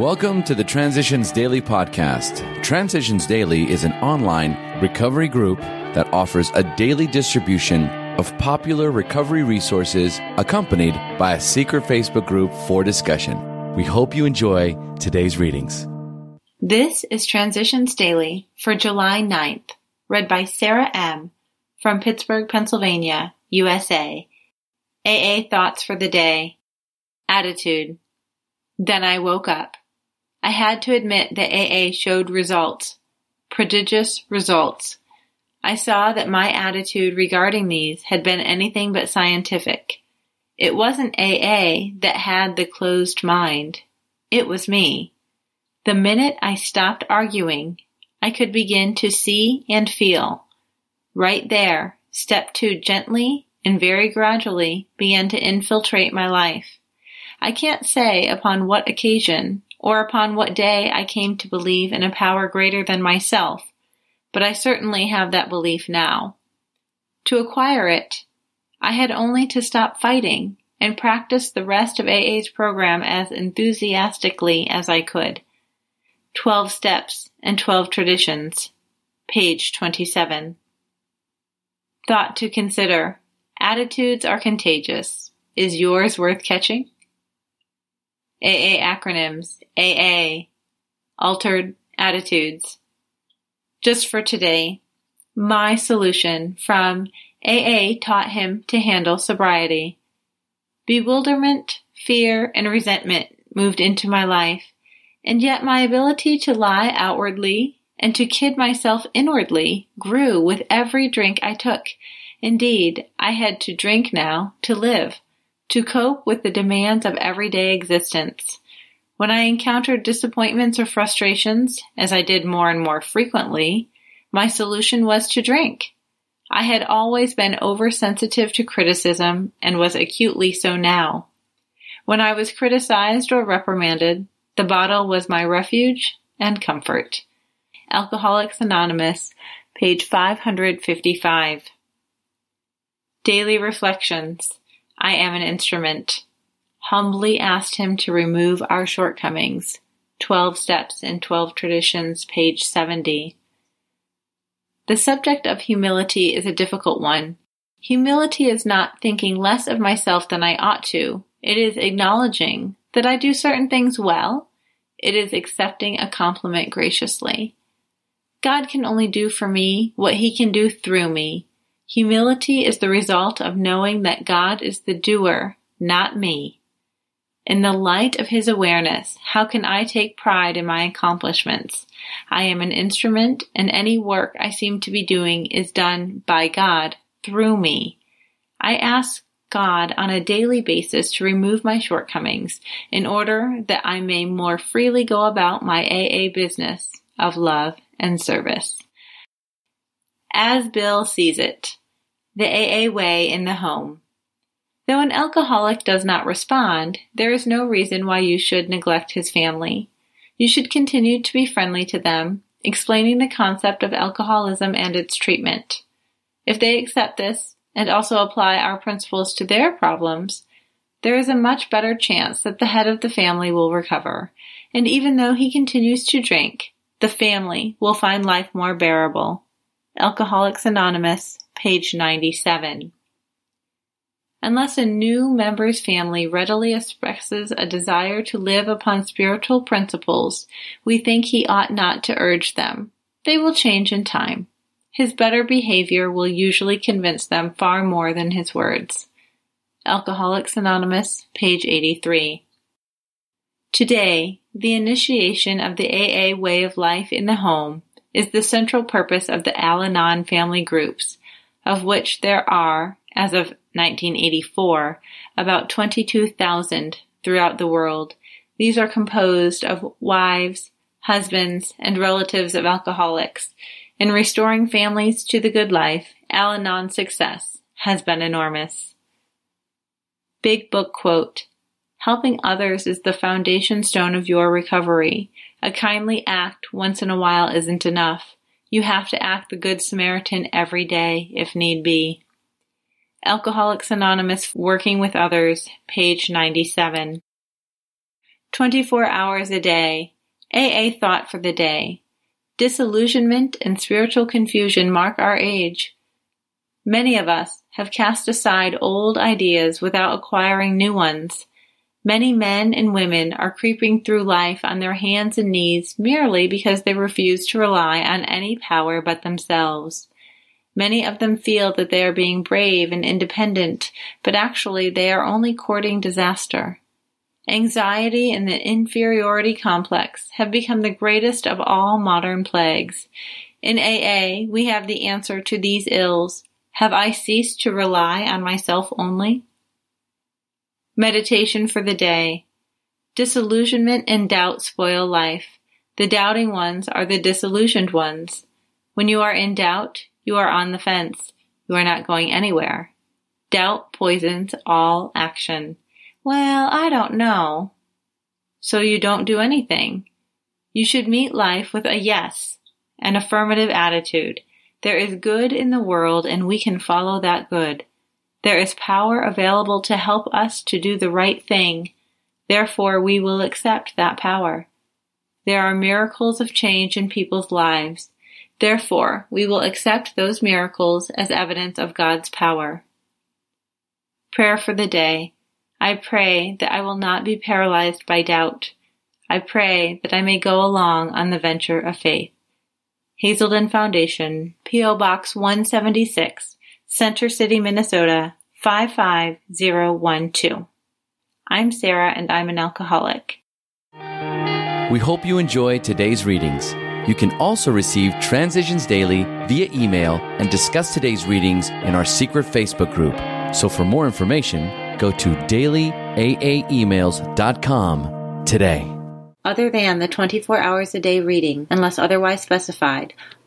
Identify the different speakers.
Speaker 1: Welcome to the Transitions Daily podcast. Transitions Daily is an online recovery group that offers a daily distribution of popular recovery resources accompanied by a secret Facebook group for discussion. We hope you enjoy today's readings.
Speaker 2: This is Transitions Daily for July 9th, read by Sarah M. from Pittsburgh, Pennsylvania, USA. AA Thoughts for the Day. Attitude. Then I woke up. I had to admit that AA showed results. Prodigious results. I saw that my attitude regarding these had been anything but scientific. It wasn't AA that had the closed mind. It was me. The minute I stopped arguing, I could begin to see and feel. Right there, step two gently and very gradually began to infiltrate my life. I can't say upon what occasion or upon what day I came to believe in a power greater than myself, but I certainly have that belief now. To acquire it, I had only to stop fighting and practice the rest of AA's program as enthusiastically as I could. 12 Steps and 12 Traditions, page 27. Thought to consider. Attitudes are contagious. Is yours worth catching? AA acronyms, AA, altered attitudes. Just for today, my solution from AA taught him to handle sobriety. Bewilderment, fear, and resentment moved into my life, and yet my ability to lie outwardly and to kid myself inwardly grew with every drink I took. Indeed, I had to drink now to live to cope with the demands of everyday existence. When I encountered disappointments or frustrations, as I did more and more frequently, my solution was to drink. I had always been oversensitive to criticism and was acutely so now. When I was criticized or reprimanded, the bottle was my refuge and comfort. Alcoholics Anonymous, page 555. Daily Reflections I am an instrument. Humbly asked him to remove our shortcomings. 12 Steps in 12 Traditions, page 70. The subject of humility is a difficult one. Humility is not thinking less of myself than I ought to. It is acknowledging that I do certain things well. It is accepting a compliment graciously. God can only do for me what he can do through me. Humility is the result of knowing that God is the doer, not me. In the light of his awareness, how can I take pride in my accomplishments? I am an instrument and any work I seem to be doing is done by God through me. I ask God on a daily basis to remove my shortcomings in order that I may more freely go about my AA business of love and service. As Bill sees it. The AA way in the home. Though an alcoholic does not respond, there is no reason why you should neglect his family. You should continue to be friendly to them, explaining the concept of alcoholism and its treatment. If they accept this and also apply our principles to their problems, there is a much better chance that the head of the family will recover, and even though he continues to drink, the family will find life more bearable. Alcoholics Anonymous, page 97. Unless a new member's family readily expresses a desire to live upon spiritual principles, we think he ought not to urge them. They will change in time. His better behavior will usually convince them far more than his words. Alcoholics Anonymous, page 83. Today, the initiation of the AA way of life in the home is the central purpose of the Al Anon family groups, of which there are, as of 1984, about 22,000 throughout the world. These are composed of wives, husbands, and relatives of alcoholics. In restoring families to the good life, Al Anon's success has been enormous. Big Book Quote Helping others is the foundation stone of your recovery. A kindly act once in a while isn't enough. You have to act the Good Samaritan every day, if need be. Alcoholics Anonymous Working with Others, page 97. 24 hours a day. AA thought for the day. Disillusionment and spiritual confusion mark our age. Many of us have cast aside old ideas without acquiring new ones. Many men and women are creeping through life on their hands and knees merely because they refuse to rely on any power but themselves. Many of them feel that they are being brave and independent, but actually they are only courting disaster. Anxiety and the inferiority complex have become the greatest of all modern plagues. In AA, we have the answer to these ills. Have I ceased to rely on myself only? Meditation for the day. Disillusionment and doubt spoil life. The doubting ones are the disillusioned ones. When you are in doubt, you are on the fence. You are not going anywhere. Doubt poisons all action. Well, I don't know. So you don't do anything. You should meet life with a yes, an affirmative attitude. There is good in the world and we can follow that good. There is power available to help us to do the right thing. Therefore, we will accept that power. There are miracles of change in people's lives. Therefore, we will accept those miracles as evidence of God's power. Prayer for the day. I pray that I will not be paralyzed by doubt. I pray that I may go along on the venture of faith. Hazelden Foundation, P.O. Box 176, Center City, Minnesota 55012. I'm Sarah and I'm an alcoholic.
Speaker 1: We hope you enjoy today's readings. You can also receive Transitions Daily via email and discuss today's readings in our secret Facebook group. So for more information, go to dailyaaemails.com today.
Speaker 2: Other than the 24 hours a day reading, unless otherwise specified,